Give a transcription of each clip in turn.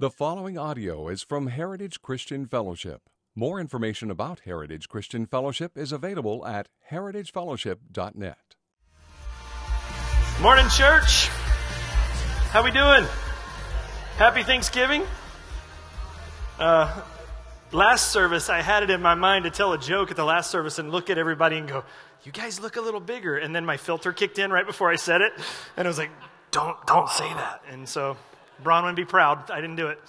The following audio is from Heritage Christian Fellowship. More information about Heritage Christian Fellowship is available at heritagefellowship.net. Morning, church. How we doing? Happy Thanksgiving. Uh, last service, I had it in my mind to tell a joke at the last service and look at everybody and go, "You guys look a little bigger." And then my filter kicked in right before I said it, and I was like, "Don't, don't say that." And so Bronwyn, be proud. I didn't do it.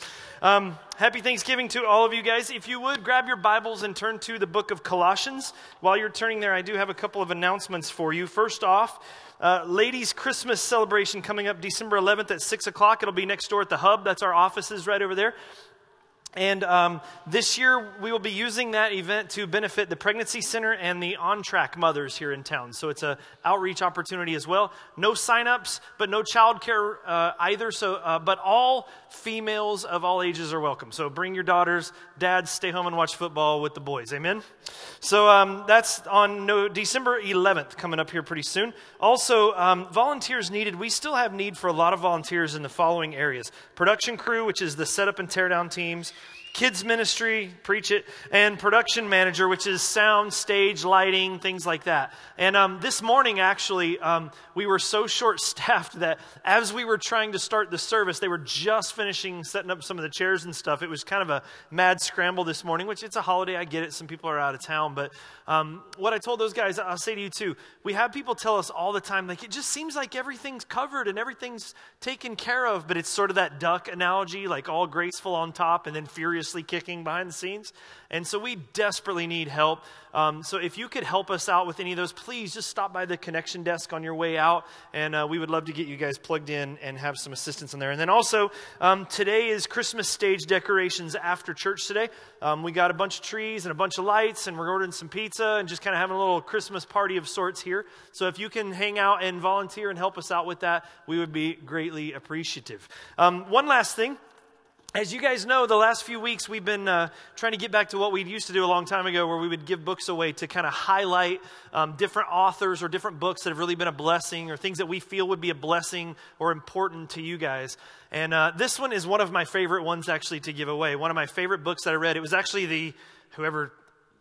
Um, happy Thanksgiving to all of you guys. If you would, grab your Bibles and turn to the book of Colossians. While you're turning there, I do have a couple of announcements for you. First off, uh, ladies' Christmas celebration coming up December 11th at 6 o'clock. It'll be next door at the Hub. That's our offices right over there. And um, this year, we will be using that event to benefit the Pregnancy Center and the On Track mothers here in town. So it's an outreach opportunity as well. No signups, but no childcare uh, either. So, uh, but all females of all ages are welcome. So bring your daughters. Dads, stay home and watch football with the boys. Amen. So um, that's on no, December 11th, coming up here pretty soon. Also, um, volunteers needed. We still have need for a lot of volunteers in the following areas: production crew, which is the setup and teardown teams kids ministry, preach it, and production manager, which is sound, stage, lighting, things like that. And um, this morning, actually, um, we were so short staffed that as we were trying to start the service, they were just finishing setting up some of the chairs and stuff. It was kind of a mad scramble this morning, which it's a holiday. I get it. Some people are out of town. But um, what I told those guys, I'll say to you too, we have people tell us all the time, like, it just seems like everything's covered and everything's taken care of, but it's sort of that duck analogy, like all graceful on top and then furiously kicking behind the scenes. And so we desperately need help. Um, so if you could help us out with any of those, please just stop by the connection desk on your way out, and uh, we would love to get you guys plugged in and have some assistance in there. And then also, um, today is Christmas stage decorations after church today. Um, we got a bunch of trees and a bunch of lights, and we're ordering some pizza and just kind of having a little Christmas party of sorts here. So if you can hang out and volunteer and help us out with that, we would be greatly appreciative. Um, one last thing. As you guys know, the last few weeks we've been uh, trying to get back to what we used to do a long time ago, where we would give books away to kind of highlight um, different authors or different books that have really been a blessing or things that we feel would be a blessing or important to you guys. And uh, this one is one of my favorite ones actually to give away. One of my favorite books that I read. It was actually the, whoever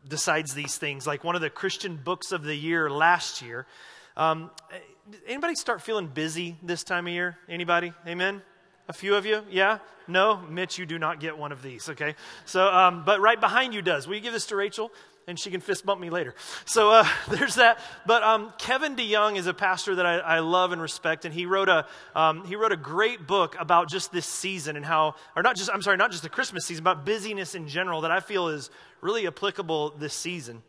decides these things, like one of the Christian books of the year last year. Um, anybody start feeling busy this time of year? Anybody? Amen? A few of you? Yeah? No? Mitch, you do not get one of these, okay? So, um, but right behind you does. Will you give this to Rachel? And she can fist bump me later. So uh, there's that. But um, Kevin DeYoung is a pastor that I, I, love and respect, and he wrote a um, he wrote a great book about just this season and how, or not just I'm sorry, not just the Christmas season, but busyness in general that I feel is really applicable this season.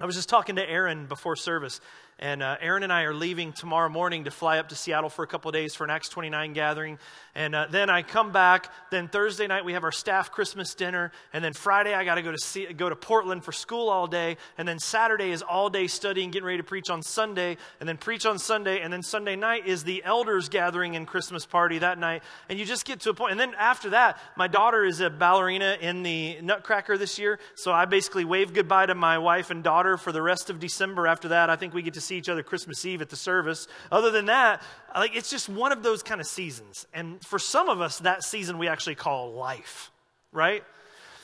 I was just talking to Aaron before service, and uh, Aaron and I are leaving tomorrow morning to fly up to Seattle for a couple days for an Acts 29 gathering. And uh, then I come back. Then Thursday night we have our staff Christmas dinner. And then Friday I got to go to see, go to Portland for school all day. And then Saturday is all day studying, getting ready to preach on Sunday. And then preach on Sunday. And then Sunday night is the elders gathering and Christmas party that night. And you just get to a point. And then after that, my daughter is a ballerina in the Nutcracker this year. So I basically wave goodbye to my wife and daughter for the rest of December. After that, I think we get to see each other Christmas Eve at the service. Other than that, like it's just one of those kind of seasons. And for some of us, that season we actually call life, right?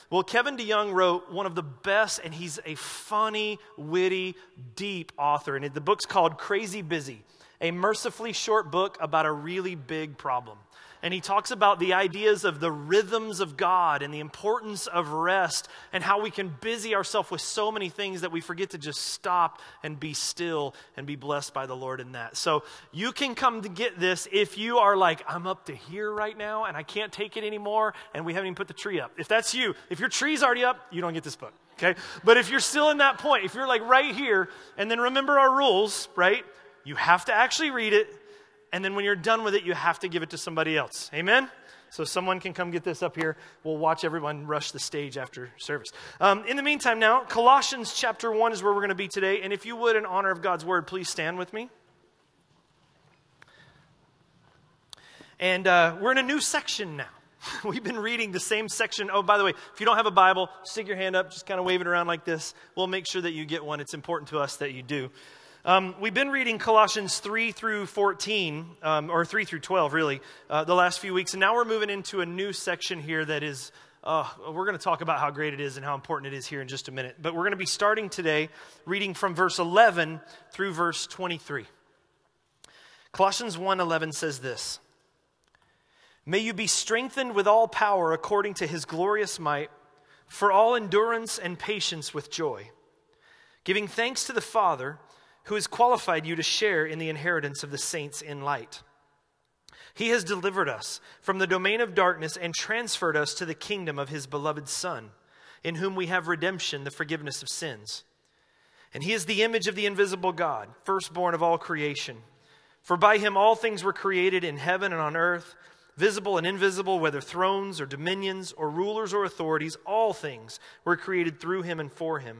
Well, Kevin DeYoung wrote one of the best, and he's a funny, witty, deep author. And the book's called Crazy Busy, a mercifully short book about a really big problem and he talks about the ideas of the rhythms of God and the importance of rest and how we can busy ourselves with so many things that we forget to just stop and be still and be blessed by the Lord in that. So you can come to get this if you are like, I'm up to here right now and I can't take it anymore and we haven't even put the tree up. If that's you, if your tree's already up, you don't get this book. Okay? But if you're still in that point, if you're like right here, and then remember our rules, right? You have to actually read it and then when you're done with it, you have to give it to somebody else. Amen? So someone can come get this up here. We'll watch everyone rush the stage after service. Um, in the meantime, now, Colossians chapter 1 is where we're going to be today. And if you would, in honor of God's word, please stand with me. And uh, we're in a new section now. We've been reading the same section. Oh, by the way, if you don't have a Bible, stick your hand up, just kind of wave it around like this. We'll make sure that you get one. It's important to us that you do. Um, we've been reading Colossians 3 through 14, um, or 3 through 12, really, uh, the last few weeks. And now we're moving into a new section here that is, uh, we're going to talk about how great it is and how important it is here in just a minute. But we're going to be starting today reading from verse 11 through verse 23. Colossians 1:11 says this: May you be strengthened with all power according to his glorious might, for all endurance and patience with joy, giving thanks to the Father who has qualified you to share in the inheritance of the saints in light. He has delivered us from the domain of darkness and transferred us to the kingdom of his beloved Son, in whom we have redemption, the forgiveness of sins. And he is the image of the invisible God, firstborn of all creation. For by him all things were created in heaven and on earth, visible and invisible, whether thrones or dominions or rulers or authorities, all things were created through him and for him.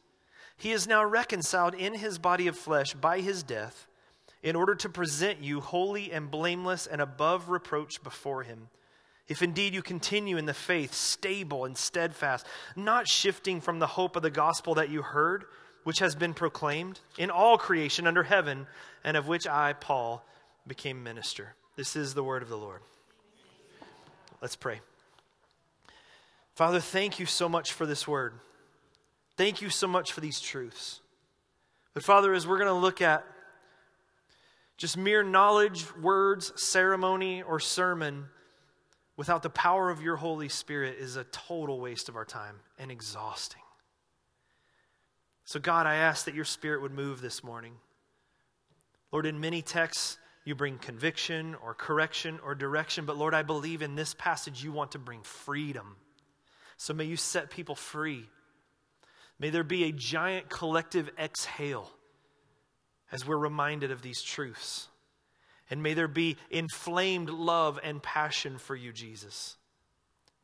he is now reconciled in his body of flesh by his death, in order to present you holy and blameless and above reproach before him. If indeed you continue in the faith, stable and steadfast, not shifting from the hope of the gospel that you heard, which has been proclaimed in all creation under heaven, and of which I, Paul, became minister. This is the word of the Lord. Let's pray. Father, thank you so much for this word. Thank you so much for these truths. But Father, as we're going to look at just mere knowledge, words, ceremony, or sermon without the power of your Holy Spirit is a total waste of our time and exhausting. So, God, I ask that your Spirit would move this morning. Lord, in many texts, you bring conviction or correction or direction. But Lord, I believe in this passage you want to bring freedom. So may you set people free. May there be a giant collective exhale as we're reminded of these truths. And may there be inflamed love and passion for you, Jesus.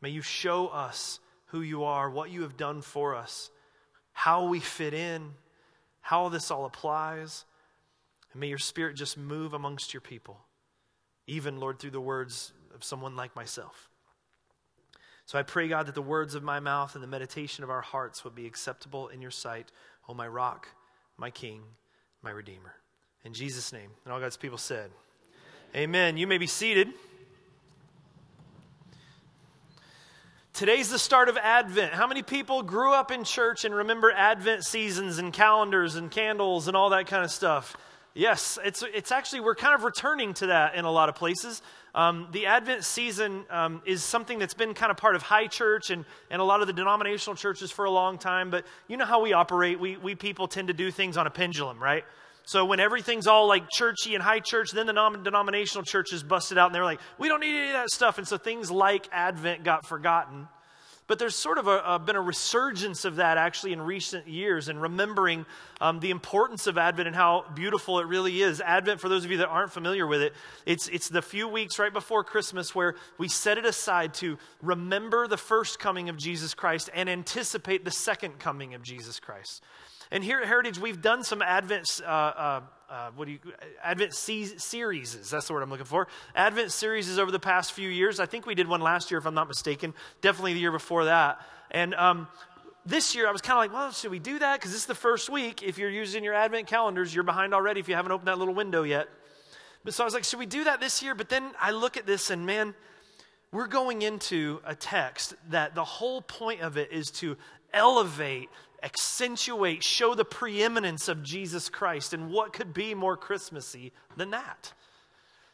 May you show us who you are, what you have done for us, how we fit in, how this all applies. And may your spirit just move amongst your people, even, Lord, through the words of someone like myself. So I pray, God, that the words of my mouth and the meditation of our hearts would be acceptable in your sight, O my rock, my king, my redeemer. In Jesus' name. And all God's people said, Amen. You may be seated. Today's the start of Advent. How many people grew up in church and remember Advent seasons and calendars and candles and all that kind of stuff? Yes, it's, it's actually, we're kind of returning to that in a lot of places. Um, the Advent season um, is something that's been kind of part of high church and, and a lot of the denominational churches for a long time, but you know how we operate. We, we people tend to do things on a pendulum, right? So when everything's all like churchy and high church, then the non denominational churches busted out and they're like, we don't need any of that stuff. And so things like Advent got forgotten. But there's sort of a, a, been a resurgence of that actually in recent years and remembering um, the importance of Advent and how beautiful it really is. Advent, for those of you that aren't familiar with it, it's, it's the few weeks right before Christmas where we set it aside to remember the first coming of Jesus Christ and anticipate the second coming of Jesus Christ. And here at Heritage, we've done some Advent, uh, uh, uh, what do you, Advent series. That's the word I'm looking for. Advent series over the past few years. I think we did one last year, if I'm not mistaken. Definitely the year before that. And um, this year, I was kind of like, well, should we do that? Because this is the first week. If you're using your Advent calendars, you're behind already if you haven't opened that little window yet. But so I was like, should we do that this year? But then I look at this and man, we're going into a text that the whole point of it is to elevate accentuate, show the preeminence of Jesus Christ. And what could be more Christmassy than that?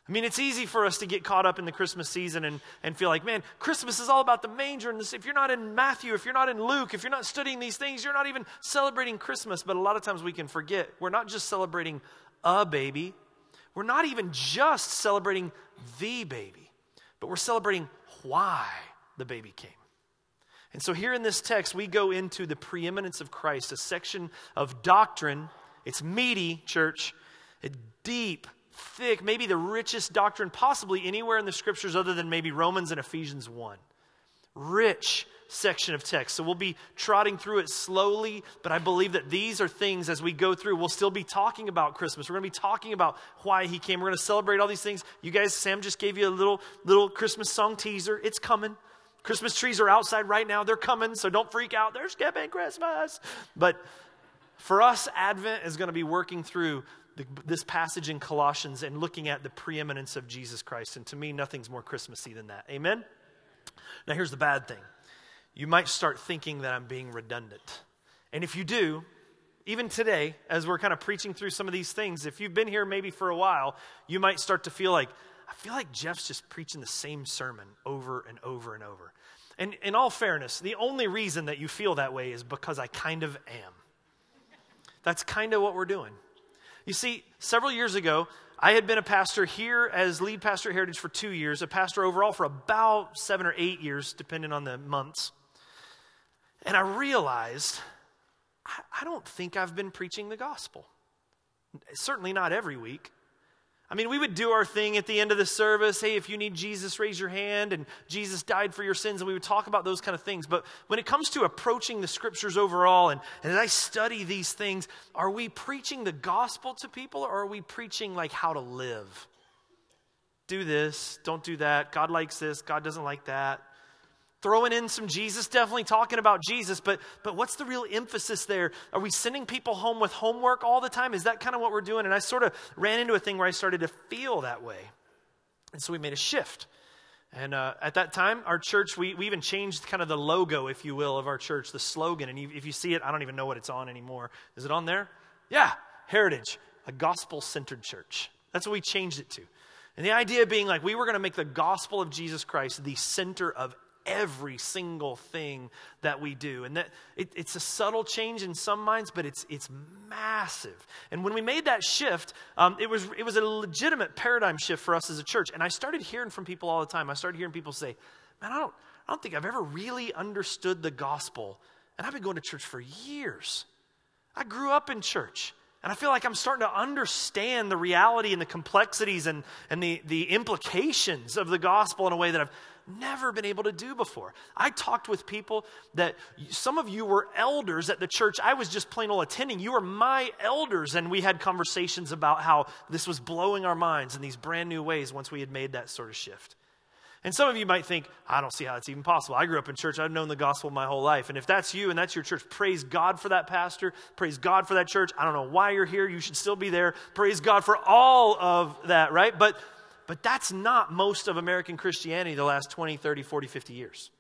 I mean, it's easy for us to get caught up in the Christmas season and, and feel like, man, Christmas is all about the manger. And this, if you're not in Matthew, if you're not in Luke, if you're not studying these things, you're not even celebrating Christmas. But a lot of times we can forget we're not just celebrating a baby, we're not even just celebrating the baby, but we're celebrating why the baby came. And so, here in this text, we go into the preeminence of Christ, a section of doctrine. It's meaty, church. Deep, thick, maybe the richest doctrine possibly anywhere in the scriptures other than maybe Romans and Ephesians 1. Rich section of text. So we'll be trotting through it slowly, but I believe that these are things as we go through. We'll still be talking about Christmas. We're going to be talking about why he came. We're going to celebrate all these things. You guys, Sam just gave you a little little Christmas song teaser. It's coming. Christmas trees are outside right now. They're coming, so don't freak out. They're skipping Christmas. But for us, Advent is going to be working through the, this passage in Colossians and looking at the preeminence of Jesus Christ. And to me, nothing's more Christmassy than that. Amen? Now, here's the bad thing you might start thinking that I'm being redundant. And if you do, even today, as we're kind of preaching through some of these things, if you've been here maybe for a while, you might start to feel like, I feel like Jeff's just preaching the same sermon over and over and over. And in all fairness, the only reason that you feel that way is because I kind of am. That's kind of what we're doing. You see, several years ago, I had been a pastor here as lead pastor at Heritage for two years, a pastor overall for about seven or eight years, depending on the months. And I realized I, I don't think I've been preaching the gospel. Certainly not every week. I mean, we would do our thing at the end of the service. Hey, if you need Jesus, raise your hand. And Jesus died for your sins. And we would talk about those kind of things. But when it comes to approaching the scriptures overall, and, and as I study these things, are we preaching the gospel to people or are we preaching like how to live? Do this, don't do that. God likes this, God doesn't like that throwing in some Jesus, definitely talking about Jesus, but, but what's the real emphasis there? Are we sending people home with homework all the time? Is that kind of what we're doing? And I sort of ran into a thing where I started to feel that way. And so we made a shift. And uh, at that time, our church, we, we even changed kind of the logo, if you will, of our church, the slogan. And if you see it, I don't even know what it's on anymore. Is it on there? Yeah, Heritage, a gospel centered church. That's what we changed it to. And the idea being like we were going to make the gospel of Jesus Christ the center of every single thing that we do. And that it, it's a subtle change in some minds, but it's it's massive. And when we made that shift, um, it was it was a legitimate paradigm shift for us as a church. And I started hearing from people all the time. I started hearing people say, "Man, I don't I don't think I've ever really understood the gospel." And I've been going to church for years. I grew up in church. And I feel like I'm starting to understand the reality and the complexities and, and the, the implications of the gospel in a way that I've never been able to do before. I talked with people that some of you were elders at the church I was just plain old attending. You were my elders, and we had conversations about how this was blowing our minds in these brand new ways once we had made that sort of shift. And some of you might think, I don't see how it's even possible. I grew up in church. I've known the gospel my whole life. And if that's you and that's your church, praise God for that pastor. Praise God for that church. I don't know why you're here. You should still be there. Praise God for all of that, right? But but that's not most of American Christianity the last 20, 30, 40, 50 years.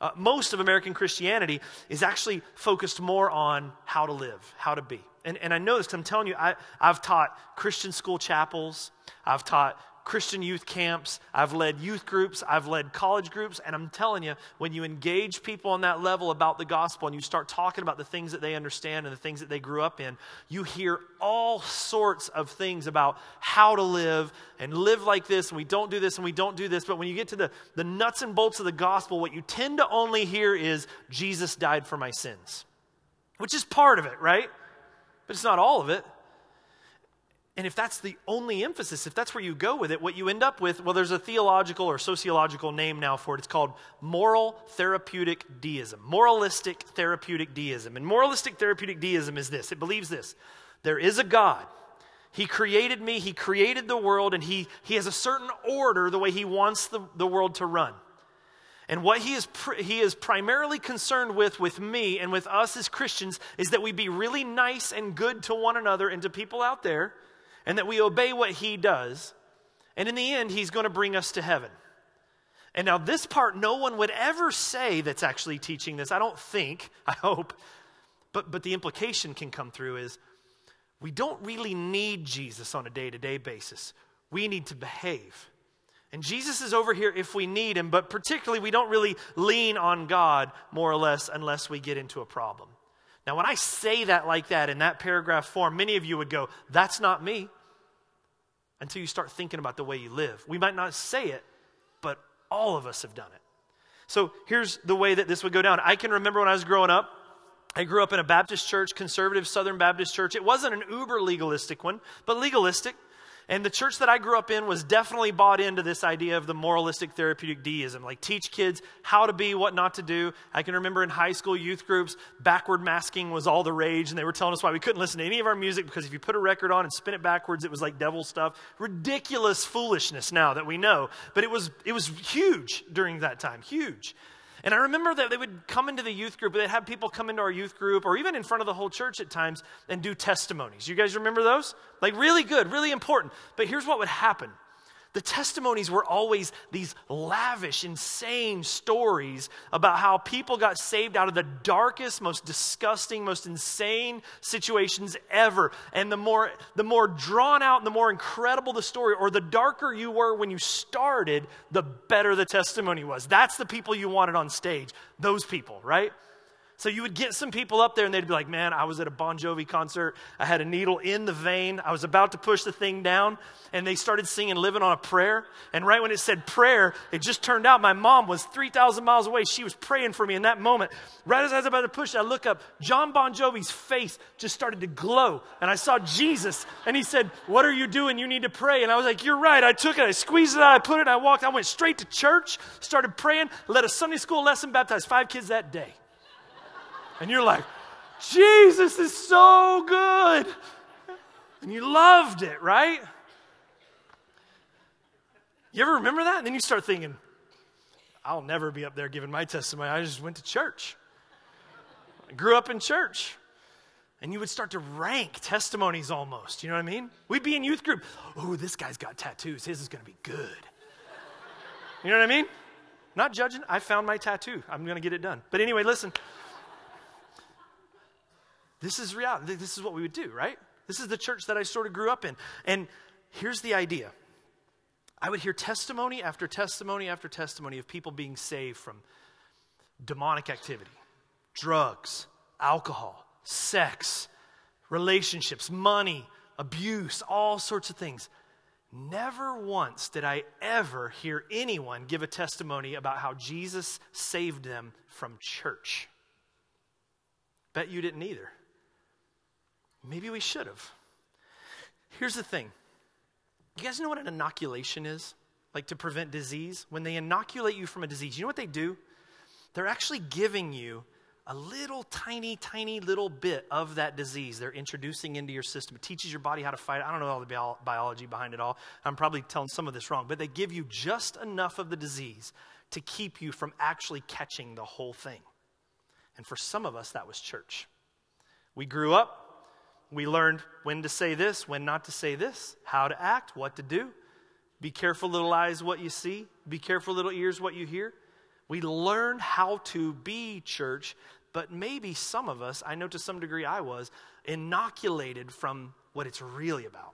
Uh, most of American Christianity is actually focused more on how to live, how to be. And, and I know this I'm telling you, I, I've taught Christian school chapels, I've taught Christian youth camps, I've led youth groups, I've led college groups, and I'm telling you, when you engage people on that level about the gospel and you start talking about the things that they understand and the things that they grew up in, you hear all sorts of things about how to live and live like this, and we don't do this and we don't do this. But when you get to the, the nuts and bolts of the gospel, what you tend to only hear is Jesus died for my sins, which is part of it, right? But it's not all of it. And if that's the only emphasis, if that's where you go with it, what you end up with, well, there's a theological or sociological name now for it. It's called moral therapeutic deism. Moralistic therapeutic deism. And moralistic therapeutic deism is this it believes this there is a God. He created me, He created the world, and He, he has a certain order the way He wants the, the world to run. And what he is, pr- he is primarily concerned with, with me and with us as Christians, is that we be really nice and good to one another and to people out there and that we obey what he does. And in the end, he's going to bring us to heaven. And now, this part, no one would ever say that's actually teaching this. I don't think, I hope. But, but the implication can come through is we don't really need Jesus on a day to day basis. We need to behave. And Jesus is over here if we need him, but particularly we don't really lean on God more or less unless we get into a problem. Now, when I say that like that in that paragraph form, many of you would go, That's not me until you start thinking about the way you live. We might not say it, but all of us have done it. So here's the way that this would go down. I can remember when I was growing up, I grew up in a Baptist church, conservative Southern Baptist church. It wasn't an uber legalistic one, but legalistic. And the church that I grew up in was definitely bought into this idea of the moralistic therapeutic deism. Like, teach kids how to be, what not to do. I can remember in high school youth groups, backward masking was all the rage, and they were telling us why we couldn't listen to any of our music because if you put a record on and spin it backwards, it was like devil stuff. Ridiculous foolishness now that we know. But it was, it was huge during that time, huge. And I remember that they would come into the youth group, they'd have people come into our youth group, or even in front of the whole church at times, and do testimonies. You guys remember those? Like, really good, really important. But here's what would happen the testimonies were always these lavish, insane stories about how people got saved out of the darkest, most disgusting, most insane situations ever. And the more, the more drawn out and the more incredible the story, or the darker you were when you started, the better the testimony was. That's the people you wanted on stage. Those people, right? So you would get some people up there and they'd be like, Man, I was at a Bon Jovi concert. I had a needle in the vein. I was about to push the thing down. And they started singing Living on a Prayer. And right when it said prayer, it just turned out my mom was 3,000 miles away. She was praying for me in that moment. Right as I was about to push, I look up. Jon Bon Jovi's face just started to glow. And I saw Jesus. And he said, What are you doing? You need to pray. And I was like, You're right. I took it. I squeezed it out. I put it. I walked. I went straight to church, started praying, led a Sunday school lesson, baptized five kids that day. And you're like, Jesus is so good. And you loved it, right? You ever remember that? And then you start thinking, I'll never be up there giving my testimony. I just went to church. I grew up in church. And you would start to rank testimonies almost. You know what I mean? We'd be in youth group. Oh, this guy's got tattoos. His is going to be good. You know what I mean? Not judging. I found my tattoo. I'm going to get it done. But anyway, listen. This is reality. This is what we would do, right? This is the church that I sort of grew up in. And here's the idea I would hear testimony after testimony after testimony of people being saved from demonic activity, drugs, alcohol, sex, relationships, money, abuse, all sorts of things. Never once did I ever hear anyone give a testimony about how Jesus saved them from church. Bet you didn't either. Maybe we should have. Here's the thing you guys know what an inoculation is? Like to prevent disease? When they inoculate you from a disease, you know what they do? They're actually giving you a little tiny, tiny little bit of that disease they're introducing into your system. It teaches your body how to fight. I don't know all the bio- biology behind it all. I'm probably telling some of this wrong, but they give you just enough of the disease to keep you from actually catching the whole thing. And for some of us, that was church. We grew up we learned when to say this, when not to say this, how to act, what to do. Be careful, little eyes, what you see. Be careful, little ears, what you hear. We learned how to be church, but maybe some of us, I know to some degree I was, inoculated from what it's really about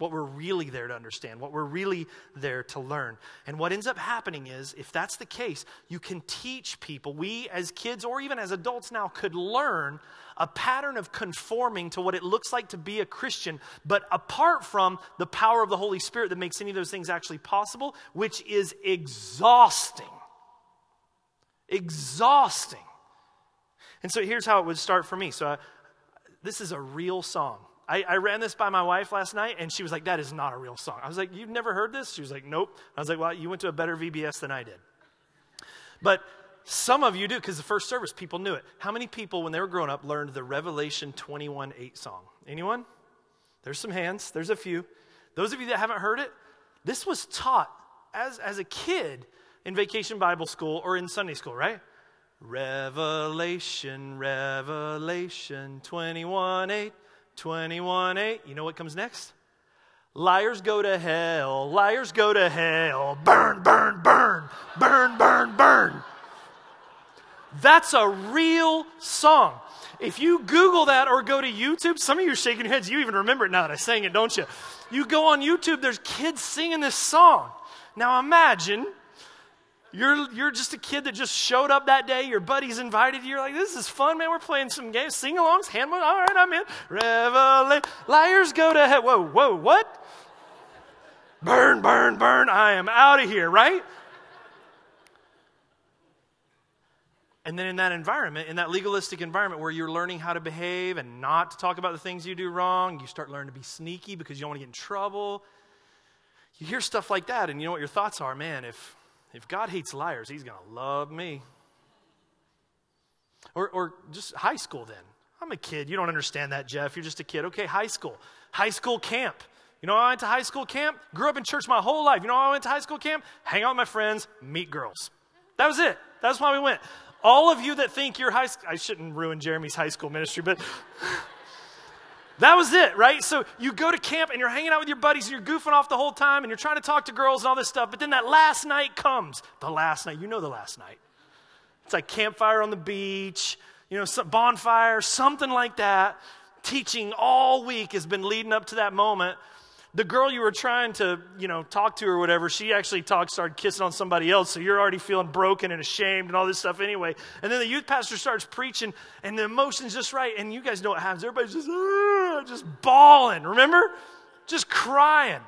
what we're really there to understand, what we're really there to learn. And what ends up happening is, if that's the case, you can teach people, we as kids or even as adults now could learn a pattern of conforming to what it looks like to be a Christian, but apart from the power of the Holy Spirit that makes any of those things actually possible, which is exhausting. Exhausting. And so here's how it would start for me. So, I, uh, this is a real song. I, I, ran this by my wife last night, and she was like, That is not a real song. I was like, You've never heard this? She was like, Nope. I was like, Well, you went to a better VBS than I did. But some of you do, because the first service, people knew it. How many people, when they were growing up, learned the Revelation 21 8 song? Anyone? There's some hands, there's a few. Those of you that haven't heard it, this was taught as, as a kid in vacation Bible school or in Sunday school, right? Revelation, Revelation 21 8. 21 8. You know what comes next? Liars go to hell, liars go to hell. Burn, burn, burn, burn, burn, burn. That's a real song. If you Google that or go to YouTube, some of you are shaking your heads. You even remember it now that I sang it, don't you? You go on YouTube, there's kids singing this song. Now imagine you're, you're just a kid that just showed up that day. Your buddies invited you. You're like, this is fun, man. We're playing some games, sing alongs, hand All right, I'm in. Revelation. Liars go to hell. Whoa, whoa, what? Burn, burn, burn. I am out of here, right? And then in that environment, in that legalistic environment where you're learning how to behave and not to talk about the things you do wrong, you start learning to be sneaky because you don't want to get in trouble. You hear stuff like that, and you know what your thoughts are man, if, if God hates liars, he's going to love me. Or, or just high school then. I'm a kid. You don't understand that, Jeff. You're just a kid. Okay, high school. High school camp. You know, I went to high school camp, grew up in church my whole life. You know, I went to high school camp, hang out with my friends, meet girls. That was it. That's why we went. All of you that think you're high school, I shouldn't ruin Jeremy's high school ministry, but that was it, right? So you go to camp and you're hanging out with your buddies and you're goofing off the whole time and you're trying to talk to girls and all this stuff. But then that last night comes. The last night, you know the last night. It's like campfire on the beach, you know, bonfire, something like that. Teaching all week has been leading up to that moment the girl you were trying to, you know, talk to or whatever, she actually talked, started kissing on somebody else. So you're already feeling broken and ashamed and all this stuff anyway. And then the youth pastor starts preaching and the emotion's just right. And you guys know what happens. Everybody's just, just bawling. Remember? Just crying.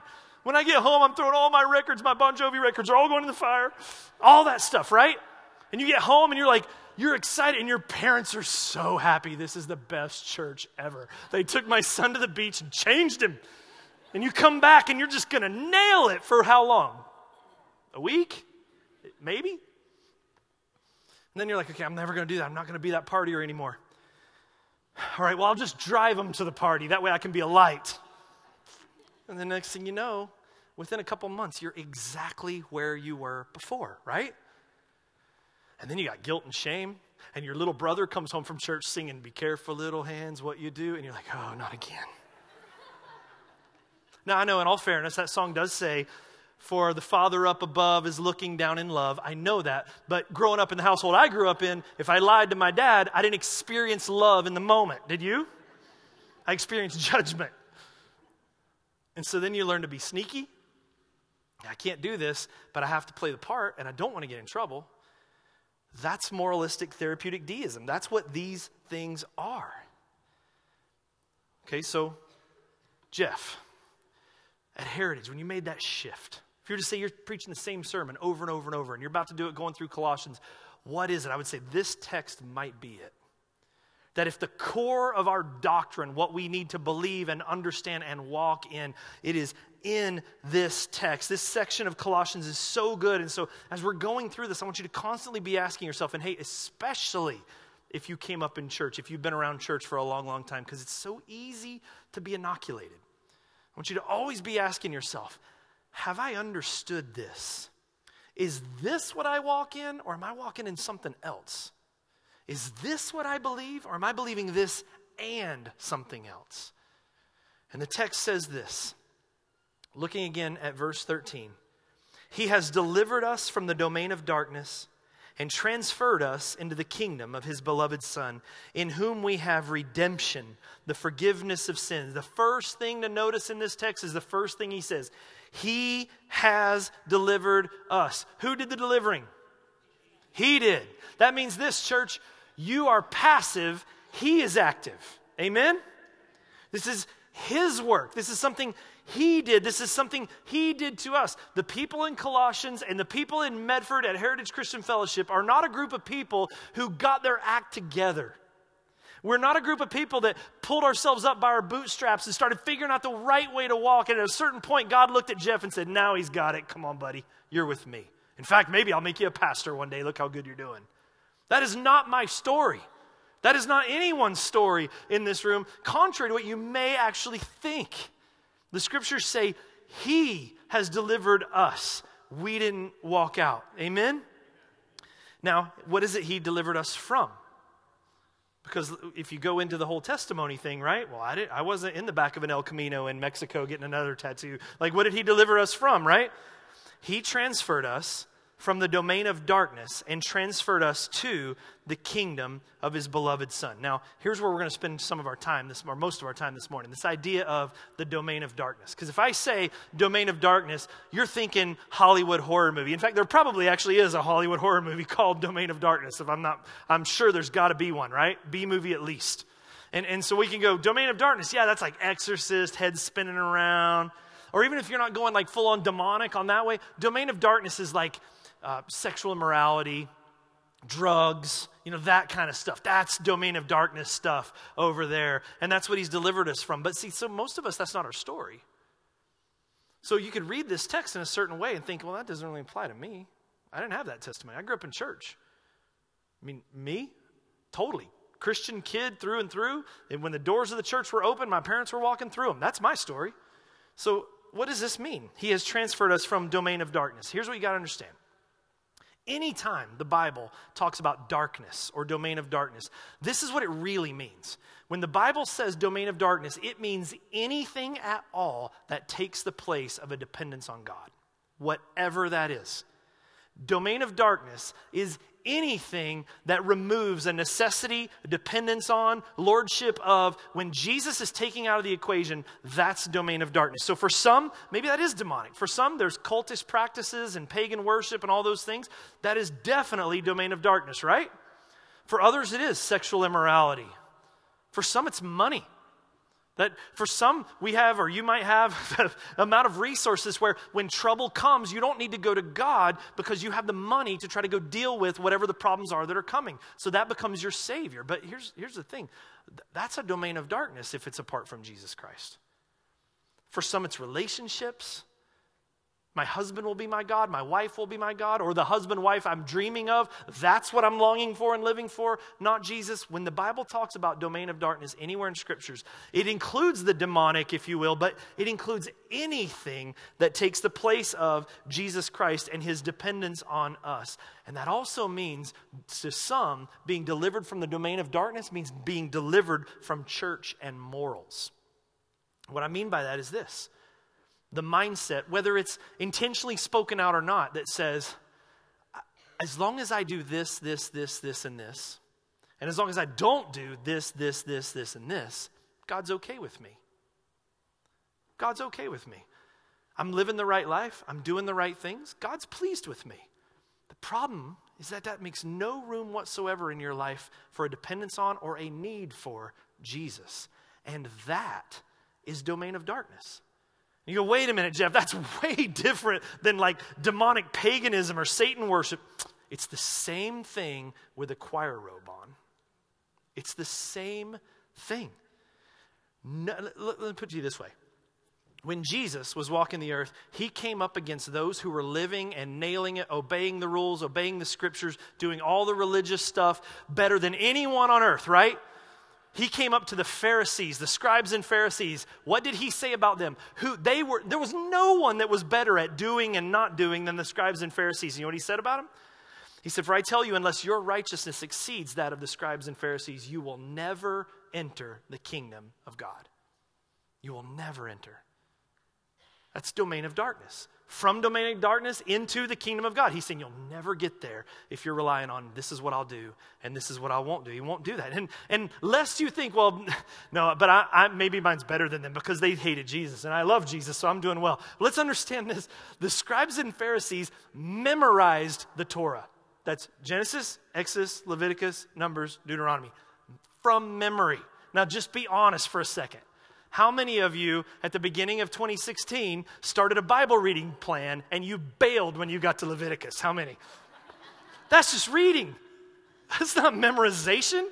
When I get home, I'm throwing all my records, my Bon Jovi records are all going in the fire. All that stuff, right? And you get home and you're like, you're excited, and your parents are so happy. This is the best church ever. They took my son to the beach and changed him. And you come back and you're just going to nail it for how long? A week? Maybe? And then you're like, okay, I'm never going to do that. I'm not going to be that partier anymore. All right, well, I'll just drive them to the party. That way I can be a light. And the next thing you know, within a couple months, you're exactly where you were before, right? And then you got guilt and shame. And your little brother comes home from church singing, Be careful, little hands, what you do. And you're like, oh, not again. Now, I know in all fairness, that song does say, for the Father up above is looking down in love. I know that. But growing up in the household I grew up in, if I lied to my dad, I didn't experience love in the moment. Did you? I experienced judgment. And so then you learn to be sneaky. I can't do this, but I have to play the part, and I don't want to get in trouble. That's moralistic therapeutic deism. That's what these things are. Okay, so, Jeff at Heritage, when you made that shift, if you were to say you're preaching the same sermon over and over and over, and you're about to do it going through Colossians, what is it? I would say this text might be it. That if the core of our doctrine, what we need to believe and understand and walk in, it is in this text. This section of Colossians is so good. And so, as we're going through this, I want you to constantly be asking yourself, and hey, especially if you came up in church, if you've been around church for a long, long time, because it's so easy to be inoculated. I want you to always be asking yourself Have I understood this? Is this what I walk in, or am I walking in something else? Is this what I believe, or am I believing this and something else? And the text says this, looking again at verse 13 He has delivered us from the domain of darkness and transferred us into the kingdom of his beloved Son, in whom we have redemption, the forgiveness of sins. The first thing to notice in this text is the first thing he says He has delivered us. Who did the delivering? He did. That means this, church, you are passive, he is active. Amen? This is his work. This is something he did. This is something He did to us. The people in Colossians and the people in Medford at Heritage Christian Fellowship are not a group of people who got their act together. We're not a group of people that pulled ourselves up by our bootstraps and started figuring out the right way to walk. And at a certain point, God looked at Jeff and said, Now he's got it. Come on, buddy. You're with me. In fact, maybe I'll make you a pastor one day. Look how good you're doing. That is not my story. That is not anyone's story in this room, contrary to what you may actually think. The scriptures say, He has delivered us. We didn't walk out. Amen? Now, what is it He delivered us from? Because if you go into the whole testimony thing, right? Well, I, didn't, I wasn't in the back of an El Camino in Mexico getting another tattoo. Like, what did He deliver us from, right? He transferred us from the domain of darkness and transferred us to the kingdom of his beloved son. Now, here's where we're going to spend some of our time this or most of our time this morning. This idea of the domain of darkness. Because if I say domain of darkness, you're thinking Hollywood horror movie. In fact, there probably actually is a Hollywood horror movie called Domain of Darkness. If I'm not I'm sure there's got to be one, right? B movie at least. And and so we can go domain of darkness. Yeah, that's like exorcist, head spinning around. Or even if you're not going like full on demonic on that way, domain of darkness is like uh, sexual immorality, drugs, you know, that kind of stuff. That's domain of darkness stuff over there. And that's what he's delivered us from. But see, so most of us, that's not our story. So you could read this text in a certain way and think, well, that doesn't really apply to me. I didn't have that testimony. I grew up in church. I mean, me? Totally. Christian kid through and through. And when the doors of the church were open, my parents were walking through them. That's my story. So, what does this mean? He has transferred us from domain of darkness. Here's what you got to understand. Anytime the Bible talks about darkness or domain of darkness, this is what it really means. When the Bible says domain of darkness, it means anything at all that takes the place of a dependence on God, whatever that is. Domain of darkness is anything that removes a necessity, a dependence on, lordship of. When Jesus is taking out of the equation, that's domain of darkness. So for some, maybe that is demonic. For some, there's cultist practices and pagan worship and all those things. That is definitely domain of darkness, right? For others, it is sexual immorality. For some, it's money. That for some, we have, or you might have, the amount of resources where when trouble comes, you don't need to go to God because you have the money to try to go deal with whatever the problems are that are coming. So that becomes your Savior. But here's, here's the thing that's a domain of darkness if it's apart from Jesus Christ. For some, it's relationships. My husband will be my God. My wife will be my God. Or the husband wife I'm dreaming of. That's what I'm longing for and living for, not Jesus. When the Bible talks about domain of darkness anywhere in scriptures, it includes the demonic, if you will, but it includes anything that takes the place of Jesus Christ and his dependence on us. And that also means, to some, being delivered from the domain of darkness means being delivered from church and morals. What I mean by that is this the mindset, whether it's intentionally spoken out or not, that says, as long as I do this, this, this, this, and this, and as long as I don't do this, this, this, this, and this, God's okay with me. God's okay with me. I'm living the right life. I'm doing the right things. God's pleased with me. The problem is that that makes no room whatsoever in your life for a dependence on or a need for Jesus. And that is domain of darkness. You go, wait a minute, Jeff, that's way different than like demonic paganism or Satan worship. It's the same thing with a choir robe on. It's the same thing. No, let, let me put it to you this way. When Jesus was walking the earth, he came up against those who were living and nailing it, obeying the rules, obeying the scriptures, doing all the religious stuff better than anyone on earth, right? He came up to the Pharisees, the scribes and Pharisees. What did he say about them? Who they were there was no one that was better at doing and not doing than the scribes and Pharisees. You know what he said about them? He said, For I tell you, unless your righteousness exceeds that of the scribes and Pharisees, you will never enter the kingdom of God. You will never enter. That's domain of darkness from domain of darkness into the kingdom of God. He's saying you'll never get there if you're relying on this is what I'll do and this is what I won't do. He won't do that. And, and lest you think, well, no, but I, I, maybe mine's better than them because they hated Jesus and I love Jesus, so I'm doing well. Let's understand this. The scribes and Pharisees memorized the Torah. That's Genesis, Exodus, Leviticus, Numbers, Deuteronomy from memory. Now just be honest for a second. How many of you at the beginning of 2016 started a Bible reading plan and you bailed when you got to Leviticus? How many? That's just reading. That's not memorization.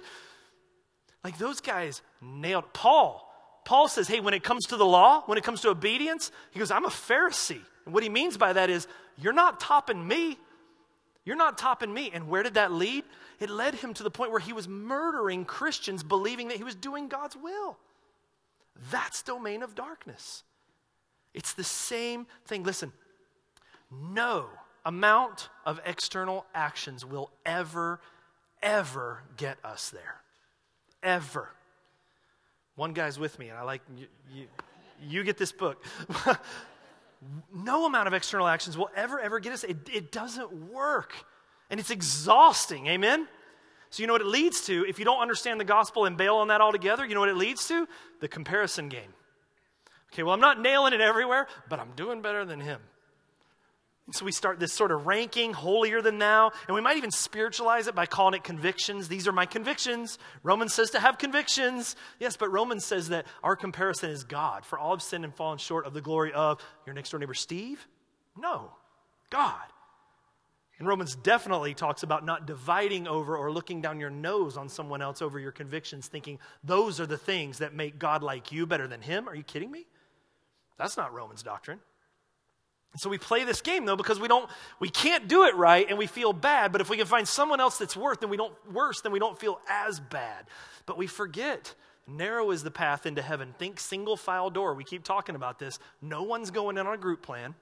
Like those guys nailed Paul. Paul says, hey, when it comes to the law, when it comes to obedience, he goes, I'm a Pharisee. And what he means by that is, you're not topping me. You're not topping me. And where did that lead? It led him to the point where he was murdering Christians, believing that he was doing God's will. That's domain of darkness. It's the same thing. Listen, no amount of external actions will ever, ever get us there. Ever. One guy's with me, and I like you, you, you get this book. no amount of external actions will ever, ever get us. It, it doesn't work. And it's exhausting. Amen? So, you know what it leads to? If you don't understand the gospel and bail on that altogether, you know what it leads to? The comparison game. Okay, well, I'm not nailing it everywhere, but I'm doing better than him. And so we start this sort of ranking, holier than thou, and we might even spiritualize it by calling it convictions. These are my convictions. Romans says to have convictions. Yes, but Romans says that our comparison is God. For all have sinned and fallen short of the glory of your next door neighbor, Steve? No, God. And Romans definitely talks about not dividing over or looking down your nose on someone else over your convictions, thinking those are the things that make God like you better than him. Are you kidding me? That's not Romans doctrine. So we play this game though because we don't we can't do it right and we feel bad, but if we can find someone else that's worse, then we don't worse, then we don't feel as bad. But we forget narrow is the path into heaven. Think single file door. We keep talking about this. No one's going in on a group plan.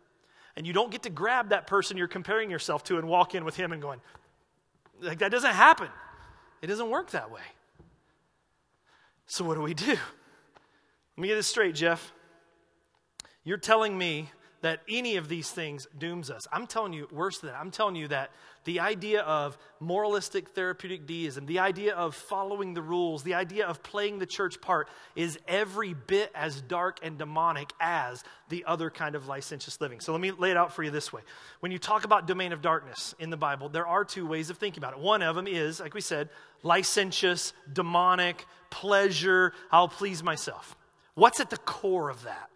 And you don't get to grab that person you're comparing yourself to and walk in with him and going, like, that doesn't happen. It doesn't work that way. So, what do we do? Let me get this straight, Jeff. You're telling me that any of these things dooms us. I'm telling you, worse than that, I'm telling you that the idea of moralistic therapeutic deism, the idea of following the rules, the idea of playing the church part is every bit as dark and demonic as the other kind of licentious living. So let me lay it out for you this way. When you talk about domain of darkness in the Bible, there are two ways of thinking about it. One of them is, like we said, licentious, demonic, pleasure, I'll please myself. What's at the core of that?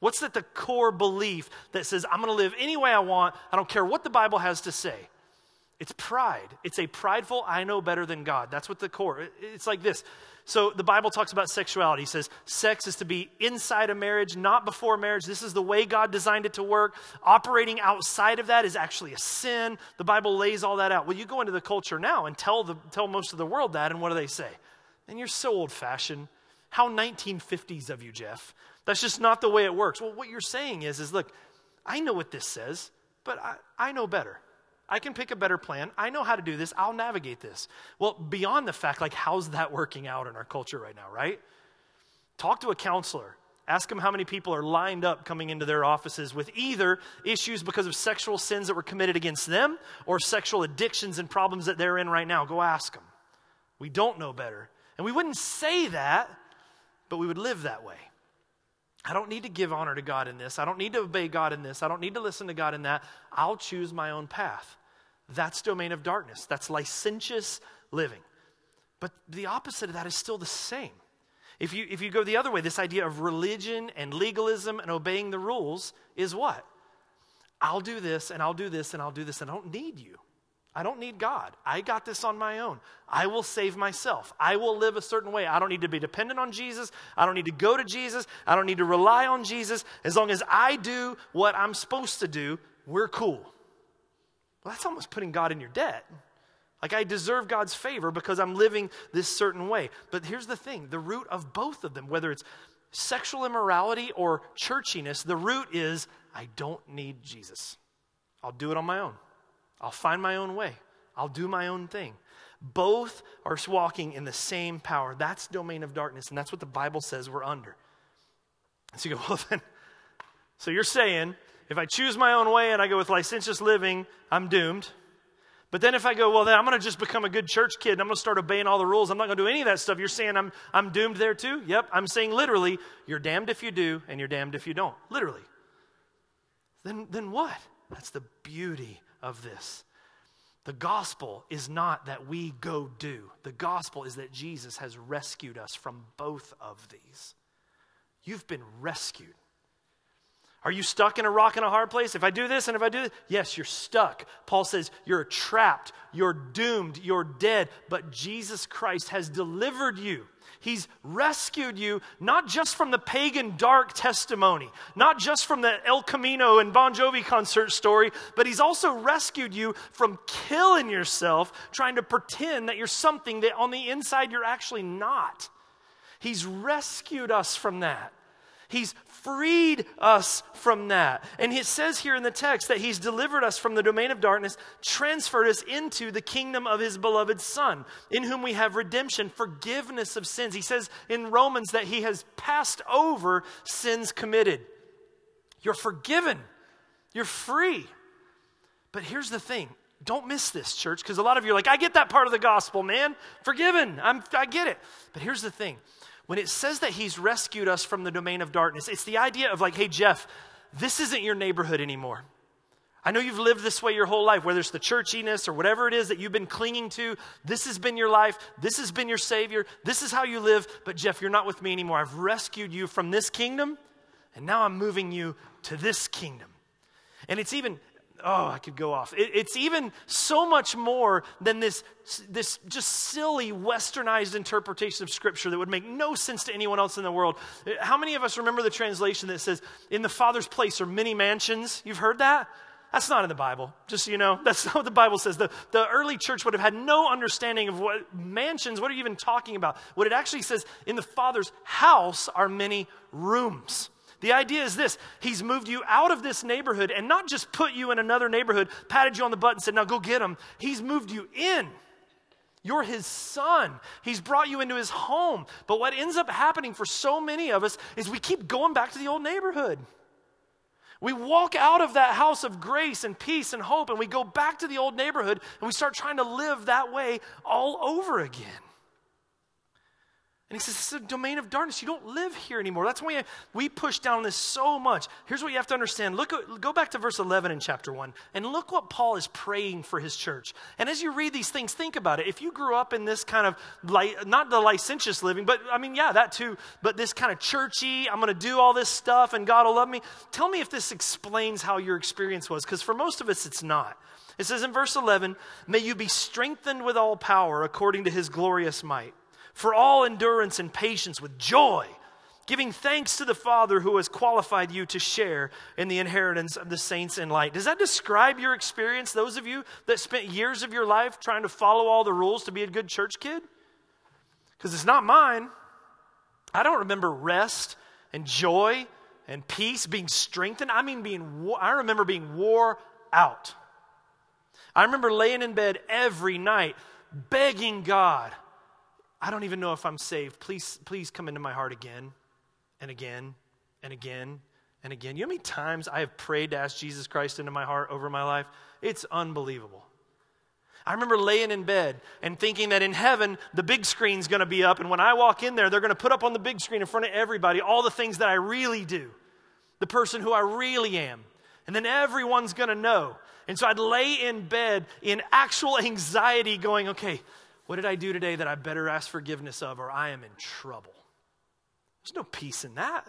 What's at the core belief that says, I'm going to live any way I want? I don't care what the Bible has to say. It's pride. It's a prideful, I know better than God. That's what the core. It's like this. So the Bible talks about sexuality. It says sex is to be inside a marriage, not before marriage. This is the way God designed it to work. Operating outside of that is actually a sin. The Bible lays all that out. Well, you go into the culture now and tell the tell most of the world that, and what do they say? And you're so old fashioned. How 1950s of you, Jeff. That's just not the way it works. Well, what you're saying is, is look, I know what this says, but I, I know better. I can pick a better plan. I know how to do this. I'll navigate this. Well, beyond the fact, like, how's that working out in our culture right now, right? Talk to a counselor. Ask them how many people are lined up coming into their offices with either issues because of sexual sins that were committed against them or sexual addictions and problems that they're in right now. Go ask them. We don't know better. And we wouldn't say that, but we would live that way. I don't need to give honor to God in this. I don't need to obey God in this. I don't need to listen to God in that. I'll choose my own path. That's domain of darkness. That's licentious living. But the opposite of that is still the same. If you, if you go the other way, this idea of religion and legalism and obeying the rules is what? I'll do this and I'll do this and I'll do this and I don't need you. I don't need God. I got this on my own. I will save myself. I will live a certain way. I don't need to be dependent on Jesus. I don't need to go to Jesus. I don't need to rely on Jesus. As long as I do what I'm supposed to do, we're cool. Well, that's almost putting God in your debt. Like I deserve God's favor because I'm living this certain way. But here's the thing the root of both of them, whether it's sexual immorality or churchiness, the root is I don't need Jesus. I'll do it on my own. I'll find my own way. I'll do my own thing. Both are walking in the same power. That's domain of darkness, and that's what the Bible says we're under. So you go, well, then, so you're saying if I choose my own way and I go with licentious living, I'm doomed. But then if I go, well, then I'm going to just become a good church kid and I'm going to start obeying all the rules, I'm not going to do any of that stuff. You're saying I'm, I'm doomed there too? Yep, I'm saying literally, you're damned if you do and you're damned if you don't. Literally. Then, then what? That's the beauty of this. The gospel is not that we go do, the gospel is that Jesus has rescued us from both of these. You've been rescued. Are you stuck in a rock and a hard place? If I do this and if I do this, yes, you're stuck. Paul says you're trapped, you're doomed, you're dead, but Jesus Christ has delivered you. He's rescued you not just from the pagan dark testimony, not just from the El Camino and Bon Jovi concert story, but He's also rescued you from killing yourself trying to pretend that you're something that on the inside you're actually not. He's rescued us from that. He's freed us from that. And it says here in the text that He's delivered us from the domain of darkness, transferred us into the kingdom of His beloved Son, in whom we have redemption, forgiveness of sins. He says in Romans that He has passed over sins committed. You're forgiven, you're free. But here's the thing don't miss this, church, because a lot of you are like, I get that part of the gospel, man. Forgiven. I'm, I get it. But here's the thing when it says that he's rescued us from the domain of darkness, it's the idea of like, hey, Jeff, this isn't your neighborhood anymore. I know you've lived this way your whole life, whether it's the churchiness or whatever it is that you've been clinging to. This has been your life. This has been your Savior. This is how you live. But, Jeff, you're not with me anymore. I've rescued you from this kingdom, and now I'm moving you to this kingdom. And it's even oh, I could go off. It, it's even so much more than this, this just silly westernized interpretation of Scripture that would make no sense to anyone else in the world. How many of us remember the translation that says, In the Father's place are many mansions? You've heard that? That's not in the Bible, just so you know. That's not what the Bible says. The, the early church would have had no understanding of what mansions, what are you even talking about? What it actually says, in the Father's house are many rooms. The idea is this He's moved you out of this neighborhood and not just put you in another neighborhood, patted you on the butt, and said, Now go get him. He's moved you in. You're his son. He's brought you into his home. But what ends up happening for so many of us is we keep going back to the old neighborhood. We walk out of that house of grace and peace and hope and we go back to the old neighborhood and we start trying to live that way all over again. And he says, This is a domain of darkness. You don't live here anymore. That's why we push down this so much. Here's what you have to understand. Look, go back to verse 11 in chapter 1, and look what Paul is praying for his church. And as you read these things, think about it. If you grew up in this kind of, not the licentious living, but I mean, yeah, that too, but this kind of churchy, I'm going to do all this stuff and God will love me. Tell me if this explains how your experience was, because for most of us, it's not. It says in verse 11, May you be strengthened with all power according to his glorious might for all endurance and patience with joy, giving thanks to the Father who has qualified you to share in the inheritance of the saints in light. Does that describe your experience, those of you that spent years of your life trying to follow all the rules to be a good church kid? Because it's not mine. I don't remember rest and joy and peace being strengthened. I mean, being, I remember being wore out. I remember laying in bed every night begging God I don't even know if I'm saved. Please, please come into my heart again and again and again and again. You know how many times I have prayed to ask Jesus Christ into my heart over my life? It's unbelievable. I remember laying in bed and thinking that in heaven, the big screen's to be up, and when I walk in there, they're to put up on the big screen in front of everybody all the things that I really do, the person who I really am. And then everyone's to know. And so I'd lay in bed in actual anxiety, going, okay, what did I do today that I better ask forgiveness of, or I am in trouble? There's no peace in that.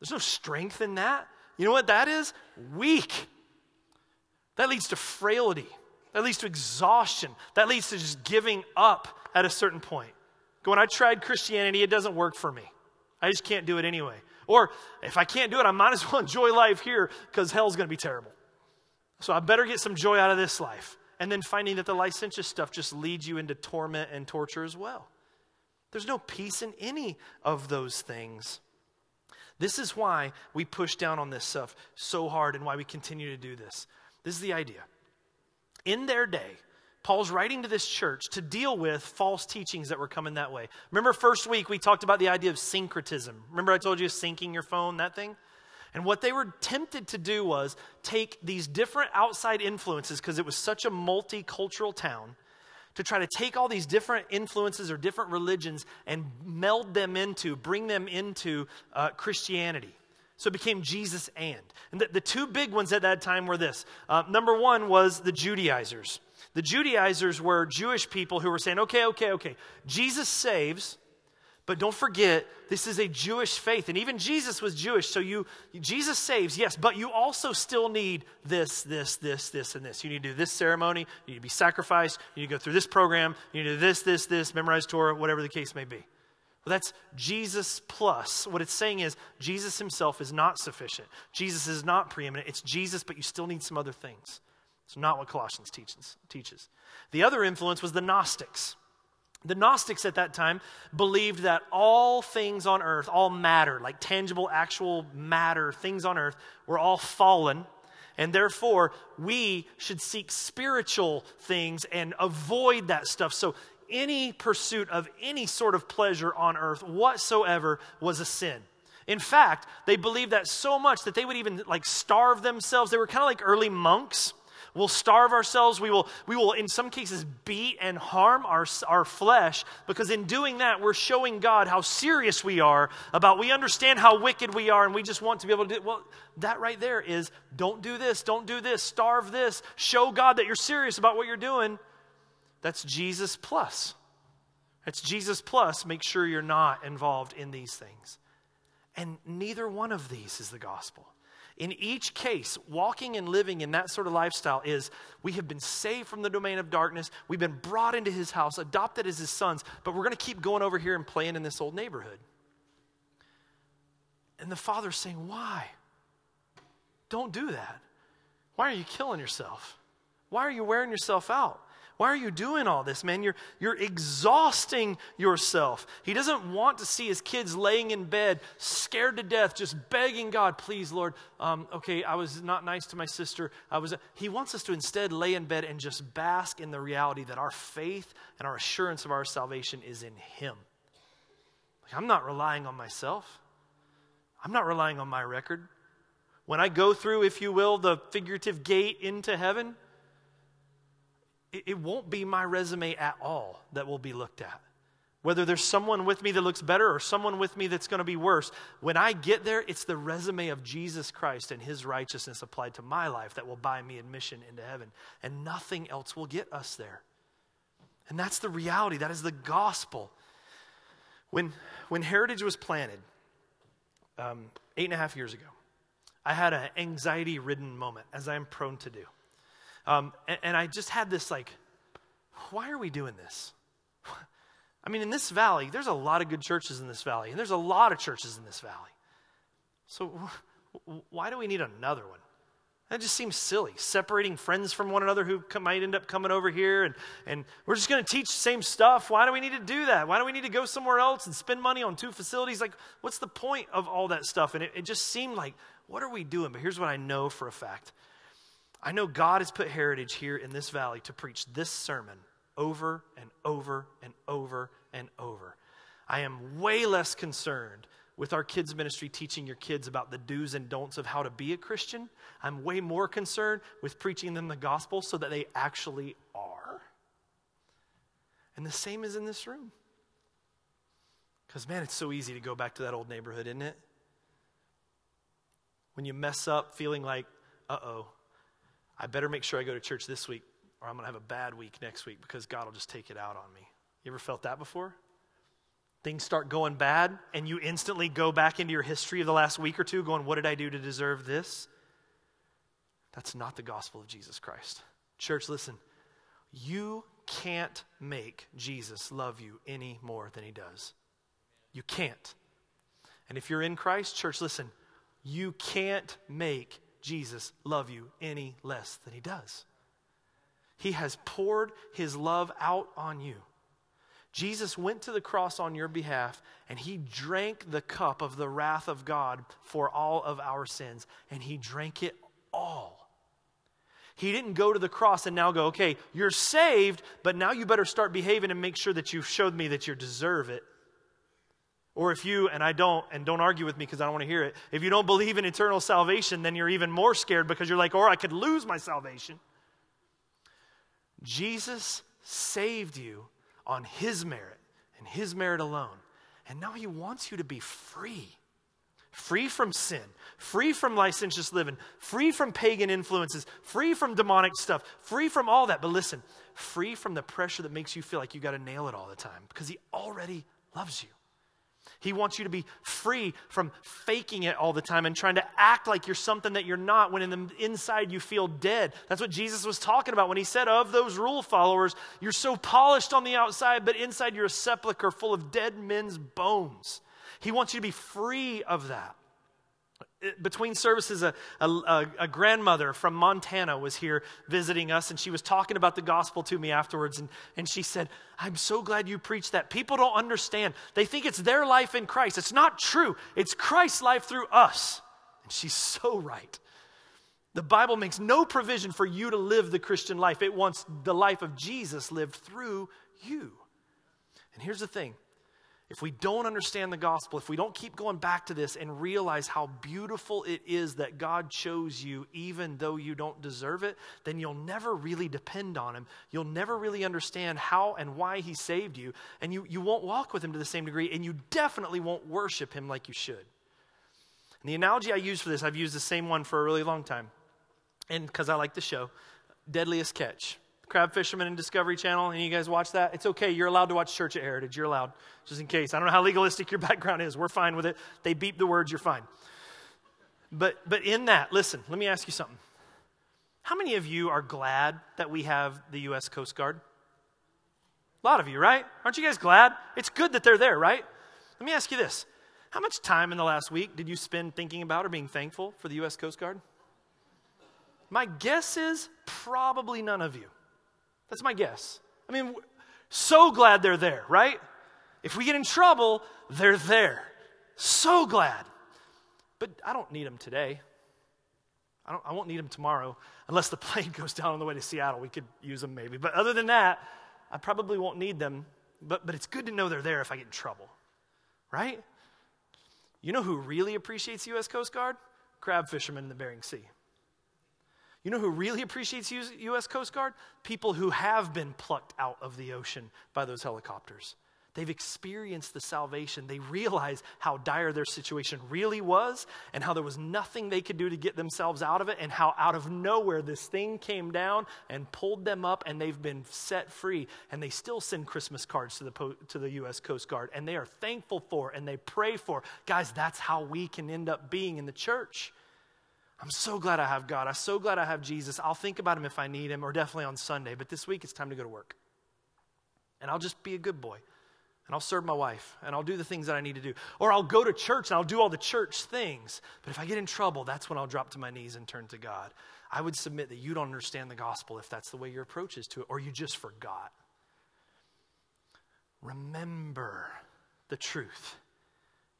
There's no strength in that. You know what that is? Weak. That leads to frailty. That leads to exhaustion. That leads to just giving up at a certain point. When I tried Christianity, it doesn't work for me. I just can't do it anyway. Or if I can't do it, I might as well enjoy life here because hell's going to be terrible. So I better get some joy out of this life and then finding that the licentious stuff just leads you into torment and torture as well. There's no peace in any of those things. This is why we push down on this stuff so hard and why we continue to do this. This is the idea. In their day, Paul's writing to this church to deal with false teachings that were coming that way. Remember, first week we talked about the idea of syncretism. Remember, I told you syncing your phone, that thing? And what they were tempted to do was take these different outside influences, because it was such a multicultural town, to try to take all these different influences or different religions and meld them into, bring them into uh, Christianity. So it became Jesus and. And the, the, two big ones at that time were this. Uh, number one was the Judaizers. The Judaizers were Jewish people who were saying, okay, okay, okay, Jesus saves, but don't forget, this is a Jewish faith. And even Jesus was Jewish. So you Jesus saves, yes, but you also still need this, this, this, this, and this. You need to do this ceremony, you need to be sacrificed, you need to go through this program, you need to do this, this, this, memorize Torah, whatever the case may be. Well, that's Jesus plus. What it's saying is Jesus himself is not sufficient. Jesus is not preeminent. It's Jesus, but you still need some other things. It's not what Colossians teaches. teaches. The other influence was the Gnostics. The Gnostics at that time believed that all things on earth, all matter, like tangible, actual matter, things on earth, were all fallen. And therefore, we should seek spiritual things and avoid that stuff. So, any pursuit of any sort of pleasure on earth whatsoever was a sin. In fact, they believed that so much that they would even like starve themselves. They were kind of like early monks We'll starve ourselves. We will, we will in some cases, beat and harm our, our flesh because in doing that, we're showing God how serious we are about we understand how wicked we are and we just want to be able to do Well, that right there is don't do this, don't do this, starve this, show God that you're serious about what you're doing. That's Jesus plus. That's Jesus plus. Make sure you're not involved in these things. And neither one of these is the gospel. In each case, walking and living in that sort of lifestyle is we have been saved from the domain of darkness, we've been brought into his house, adopted as his sons, but we're going to keep going over here and playing in this old neighborhood. And the father's saying, Why? Don't do that. Why are you killing yourself? Why are you wearing yourself out? Why are you doing all this, man? You're, you're exhausting yourself. He doesn't want to see his kids laying in bed, scared to death, just begging God, please, Lord, um, okay, I was not nice to my sister. I was. He wants us to instead lay in bed and just bask in the reality that our faith and our assurance of our salvation is in Him. Like, I'm not relying on myself, I'm not relying on my record. When I go through, if you will, the figurative gate into heaven, it won't be my resume at all that will be looked at. Whether there's someone with me that looks better or someone with me that's going to be worse, when I get there, it's the resume of Jesus Christ and his righteousness applied to my life that will buy me admission into heaven. And nothing else will get us there. And that's the reality, that is the gospel. When, when Heritage was planted um, eight and a half years ago, I had an anxiety ridden moment, as I am prone to do. Um, and, and I just had this like, why are we doing this? I mean, in this valley, there's a lot of good churches in this valley, and there's a lot of churches in this valley. So, why do we need another one? That just seems silly. Separating friends from one another who might end up coming over here, and, and we're just going to teach the same stuff. Why do we need to do that? Why do we need to go somewhere else and spend money on two facilities? Like, what's the point of all that stuff? And it, it just seemed like, what are we doing? But here's what I know for a fact I know God has put Heritage here in this valley to preach this sermon over and over and over and over. I am way less concerned with our kids' ministry teaching your kids about the do's and don'ts of how to be a Christian. I'm way more concerned with preaching them the gospel so that they actually are. And the same is in this room. Because, man, it's so easy to go back to that old neighborhood, isn't it? When you mess up feeling like, uh oh, I better make sure I go to church this week or I'm going to have a bad week next week because God will just take it out on me. You ever felt that before? Things start going bad and you instantly go back into your history of the last week or two going, What did I do to deserve this? That's not the gospel of Jesus Christ. Church, listen. You can't make Jesus love you any more than he does. You can't. And if you're in Christ, church, listen. You can't make Jesus love you any less than he does. He has poured his love out on you. Jesus went to the cross on your behalf and he drank the cup of the wrath of God for all of our sins, and he drank it all. He didn't go to the cross and now go, okay, you're saved, but now you better start behaving and make sure that you've showed me that you deserve it. Or if you, and I don't, and don't argue with me because I don't want to hear it, if you don't believe in eternal salvation, then you're even more scared because you're like, or I could lose my salvation. Jesus saved you on his merit and his merit alone. And now he wants you to be free. Free from sin, free from licentious living, free from pagan influences, free from demonic stuff, free from all that. But listen, free from the pressure that makes you feel like you got to nail it all the time because he already loves you. He wants you to be free from faking it all the time and trying to act like you're something that you're not when in the inside you feel dead. That's what Jesus was talking about when he said, Of those rule followers, you're so polished on the outside, but inside you're a sepulchre full of dead men's bones. He wants you to be free of that between services, a, a, a, grandmother from Montana was here visiting us, and she was talking about the gospel to me afterwards. And, and she said, I'm so glad you preached that. People don't understand. They think it's their life in Christ. It's not true, it's Christ's life through us. And she's so right. The Bible makes no provision for you to live the Christian life, it wants the life of Jesus lived through you. And here's the thing if we don't understand the gospel, if we don't keep going back to this and realize how beautiful it is that God chose you even though you don't deserve it, then you'll never really depend on Him. You'll never really understand how and why He saved you, and you, you won't walk with Him to the same degree, and you definitely won't worship Him like you should. And the analogy I use for this, I've used the same one for a really long time, and because I like the show Deadliest Catch crab fishermen and Discovery Channel, and you guys watch that, it's okay. You're allowed to watch Church at Heritage. You're allowed, just in case. I don't know how legalistic your background is. We're fine with it. They beep the words, you're fine. But, but in that, listen, let me ask you something. How many of you are glad that we have the U.S. Coast Guard? A lot of you, right? Aren't you guys glad? It's good that they're there, right? Let me ask you this How much time in the last week did you spend thinking about or being thankful for the U.S. Coast Guard? My guess is probably none of you. That's my guess. I mean, so glad they're there, right? If we get in trouble, they're there. So glad. But I don't need them today. I, don't, I won't need them tomorrow unless the plane goes down on the way to Seattle. We could use them maybe. But other than that, I probably won't need them. But, but it's good to know they're there if I get in trouble, right? You know who really appreciates U.S. Coast Guard? Crab fishermen in the Bering Sea. You know who really appreciates U.S. Coast Guard? People who have been plucked out of the ocean by those helicopters. They've experienced the salvation. They realize how dire their situation really was and how there was nothing they could do to get themselves out of it, and how out of nowhere this thing came down and pulled them up, and they've been set free. And they still send Christmas cards to the, to the U.S. Coast Guard, and they are thankful for and they pray for. Guys, that's how we can end up being in the church. I'm so glad I have God. I'm so glad I have Jesus. I'll think about him if I need him, or definitely on Sunday. But this week it's time to go to work. And I'll just be a good boy and I'll serve my wife and I'll do the things that I need to do. Or I'll go to church and I'll do all the church things. But if I get in trouble, that's when I'll drop to my knees and turn to God. I would submit that you don't understand the gospel if that's the way your approach is to it, or you just forgot. Remember the truth.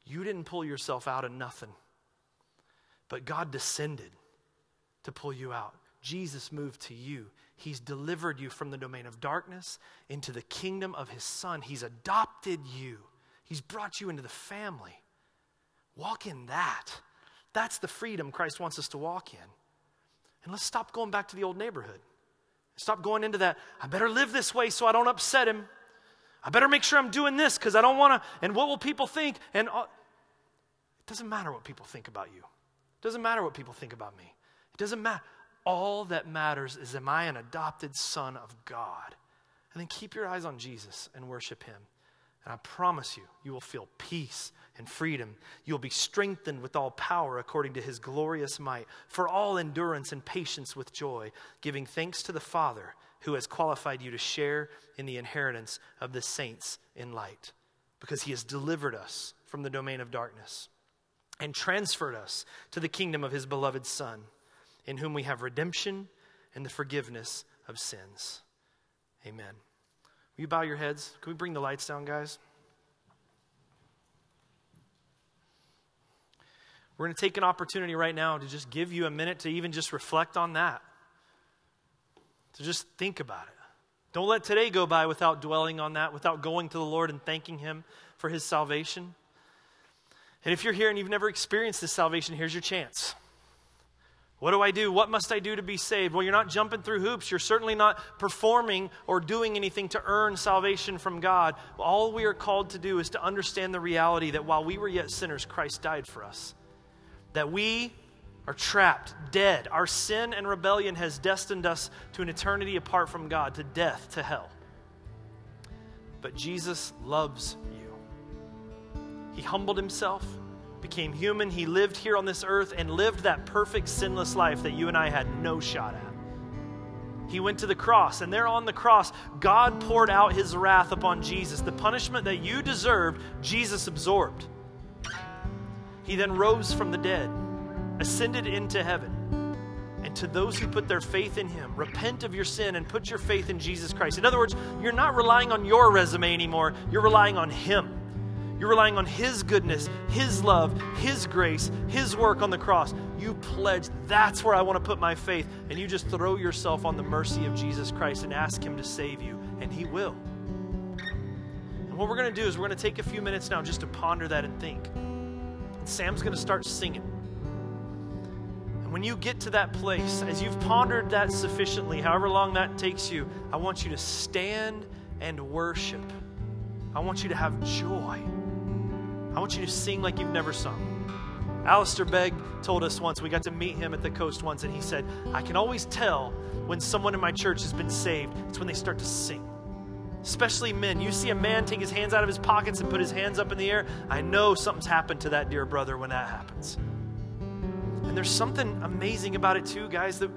You didn't pull yourself out of nothing, but God descended to pull you out. Jesus moved to you. He's delivered you from the domain of darkness into the kingdom of His Son. He's adopted you, He's brought you into the family. Walk in that. That's the freedom Christ wants us to walk in. And let's stop going back to the old neighborhood. Stop going into that. I better live this way so I don't upset him. I better make sure I'm doing this because I don't want to. And what will people think? And it doesn't matter what people think about you. Doesn't matter what people think about me. It doesn't matter. All that matters is am I an adopted son of God? And then keep your eyes on Jesus and worship him. And I promise you, you will feel peace and freedom. You'll be strengthened with all power according to his glorious might, for all endurance and patience with joy, giving thanks to the Father who has qualified you to share in the inheritance of the saints in light, because he has delivered us from the domain of darkness and transferred us to the kingdom of his beloved Son in whom we have redemption and the forgiveness of sins. Amen. Will you bow your heads? Can we bring the lights down, guys? We're going to take an opportunity right now to just give you a minute to even just reflect on that, to just think about it. Don't let today go by without dwelling on that, without going to the Lord and thanking Him for His salvation. And if you're here and you've never experienced this salvation, here's your chance. What do I do? What must I do to be saved? Well, you're not jumping through hoops. You're certainly not performing or doing anything to earn salvation from God. All we are called to do is to understand the reality that while we were yet sinners, Christ died for us. That we are trapped, dead. Our sin and rebellion has destined us to an eternity apart from God, to death, to hell. But Jesus loves you. He humbled himself became human. He lived here on this earth and lived that perfect, sinless life that you and I had no shot at. He went to the cross, and there on the cross, God poured out his wrath upon Jesus. The punishment that you deserved, Jesus absorbed. He then rose from the dead, ascended into heaven. And to those who put their faith in him, repent of your sin and put your faith in Jesus Christ. In other words, you're not relying on your resume anymore, you're relying on him. You're relying on His goodness, His love, His grace, His work on the cross. You pledge, that's where I want to put my faith. And you just throw yourself on the mercy of Jesus Christ and ask Him to save you, and He will. And what we're going to do is we're going to take a few minutes now just to ponder that and think. And Sam's going to start singing. And when you get to that place, as you've pondered that sufficiently, however long that takes you, I want you to stand and worship. I want you to have joy. I want you to sing like you've never sung. Alistair Begg told us once, we got to meet him at the coast once, and he said, I can always tell when someone in my church has been saved. It's when they start to sing. Especially men. You see a man take his hands out of his pockets and put his hands up in the air. I know something's happened to that dear brother when that happens. And there's something amazing about it, too, guys, that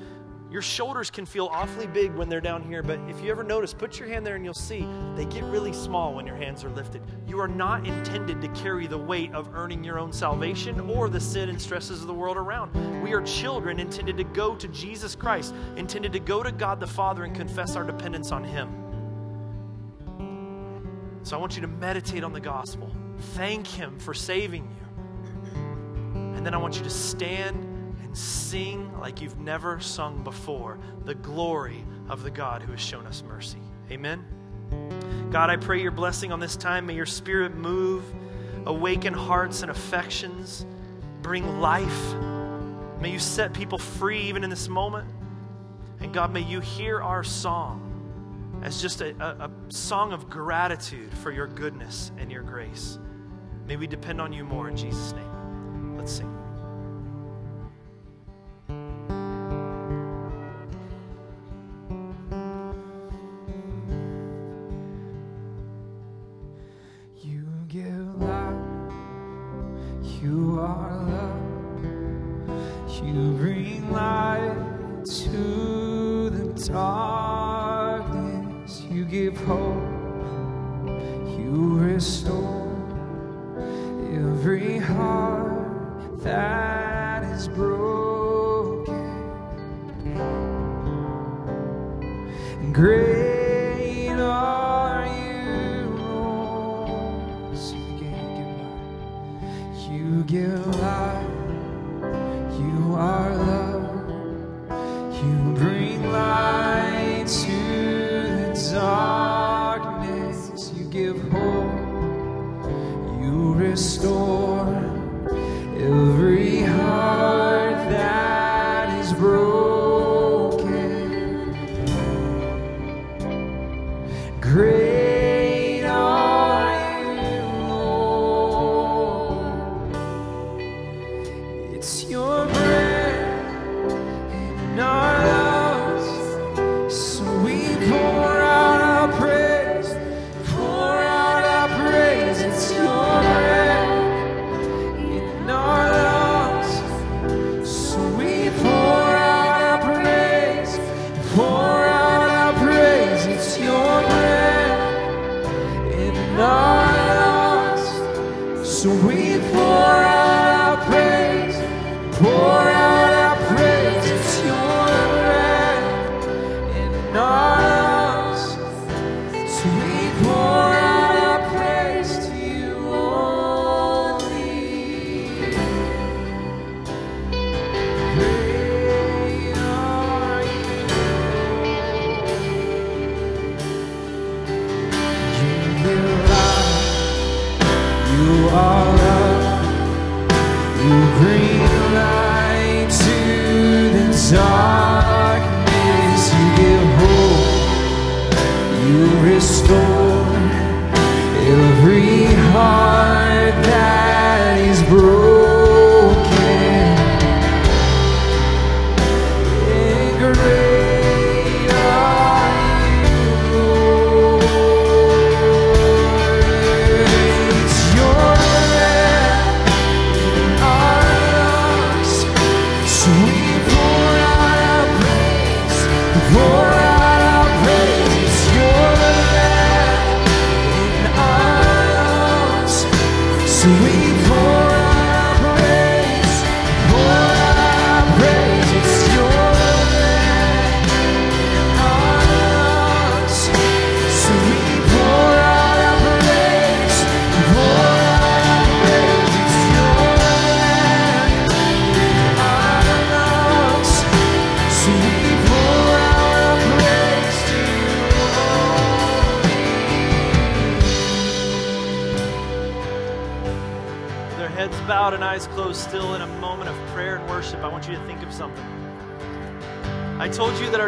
your shoulders can feel awfully big when they're down here, but if you ever notice, put your hand there and you'll see they get really small when your hands are lifted. You are not intended to carry the weight of earning your own salvation or the sin and stresses of the world around. We are children intended to go to Jesus Christ, intended to go to God the Father and confess our dependence on Him. So I want you to meditate on the gospel, thank Him for saving you. And then I want you to stand and sing like you've never sung before the glory of the God who has shown us mercy. Amen. God, I pray your blessing on this time. May your spirit move, awaken hearts and affections, bring life. May you set people free even in this moment. And God, may you hear our song as just a, a, a song of gratitude for your goodness and your grace. May we depend on you more in Jesus' name. Let's sing.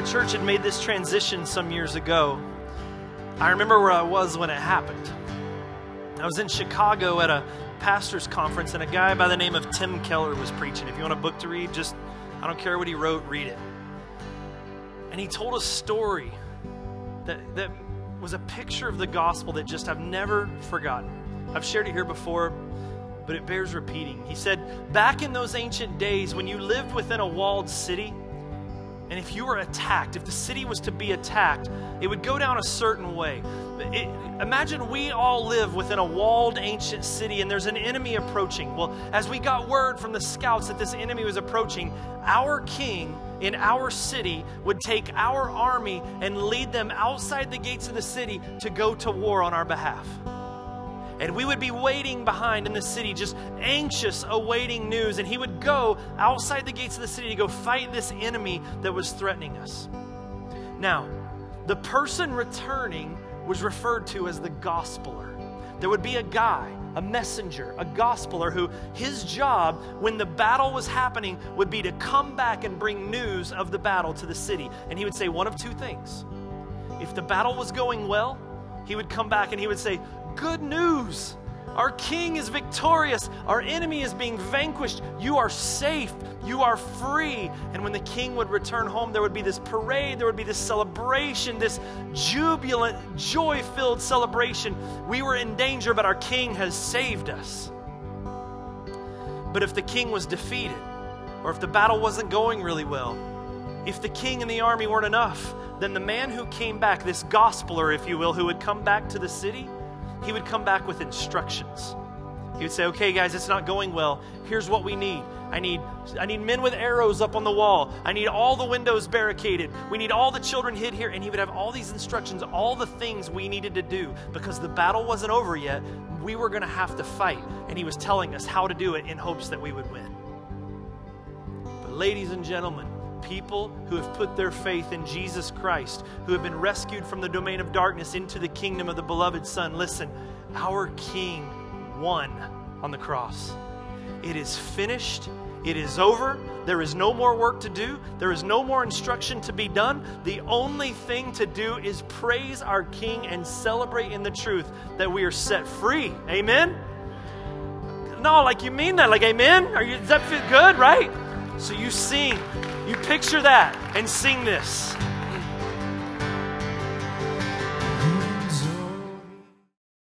Our church had made this transition some years ago. I remember where I was when it happened. I was in Chicago at a pastor's conference, and a guy by the name of Tim Keller was preaching. If you want a book to read, just, I don't care what he wrote, read it. And he told a story that, that was a picture of the gospel that just I've never forgotten. I've shared it here before. but it bears repeating. He said, Back in those ancient days when you lived within a walled city, and if you were attacked, if the city was to be attacked, it would go down a certain way. It, imagine we all live within a walled ancient city and there's an enemy approaching. Well, as we got word from the scouts that this enemy was approaching, our king in our city would take our army and lead them outside the gates of the city to go to war on our behalf. And we would be waiting behind in the city, just anxious, awaiting news. And he would go outside the gates of the city to go fight this enemy that was threatening us. Now, the person returning was referred to as the gospeler. There would be a guy, a messenger, a gospeler who his job when the battle was happening would be to come back and bring news of the battle to the city. And he would say one of two things. If the battle was going well, he would come back and he would say, Good news! Our king is victorious. Our enemy is being vanquished. You are safe. You are free. And when the king would return home, there would be this parade, there would be this celebration, this jubilant, joy filled celebration. We were in danger, but our king has saved us. But if the king was defeated, or if the battle wasn't going really well, if the king and the army weren't enough, then the man who came back, this gospeler, if you will, who would come back to the city, he would come back with instructions. He would say, "Okay, guys, it's not going well. Here's what we need. I need I need men with arrows up on the wall. I need all the windows barricaded. We need all the children hid here." And he would have all these instructions, all the things we needed to do because the battle wasn't over yet. We were going to have to fight, and he was telling us how to do it in hopes that we would win. But ladies and gentlemen, people who have put their faith in Jesus Christ, who have been rescued from the domain of darkness into the kingdom of the beloved Son. Listen, our King won on the cross. It is finished. It is over. There is no more work to do. There is no more instruction to be done. The only thing to do is praise our King and celebrate in the truth that we are set free. Amen? No, like you mean that. Like, amen? Are you, does that feel good, right? So you sing, you picture that, and sing this.